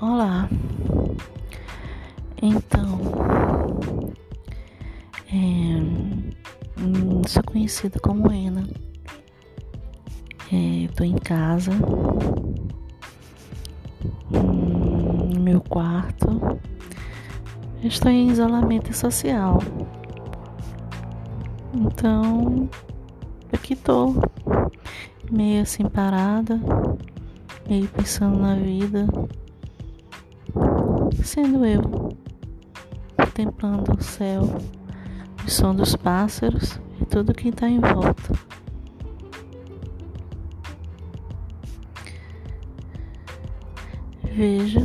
Olá. Então, é, hum, sou conhecida como Ena. Estou é, em casa, hum, no meu quarto. Estou em isolamento social. Então, aqui estou, meio assim parada, meio pensando na vida sendo eu, contemplando o céu, o som dos pássaros e tudo que está em volta. Veja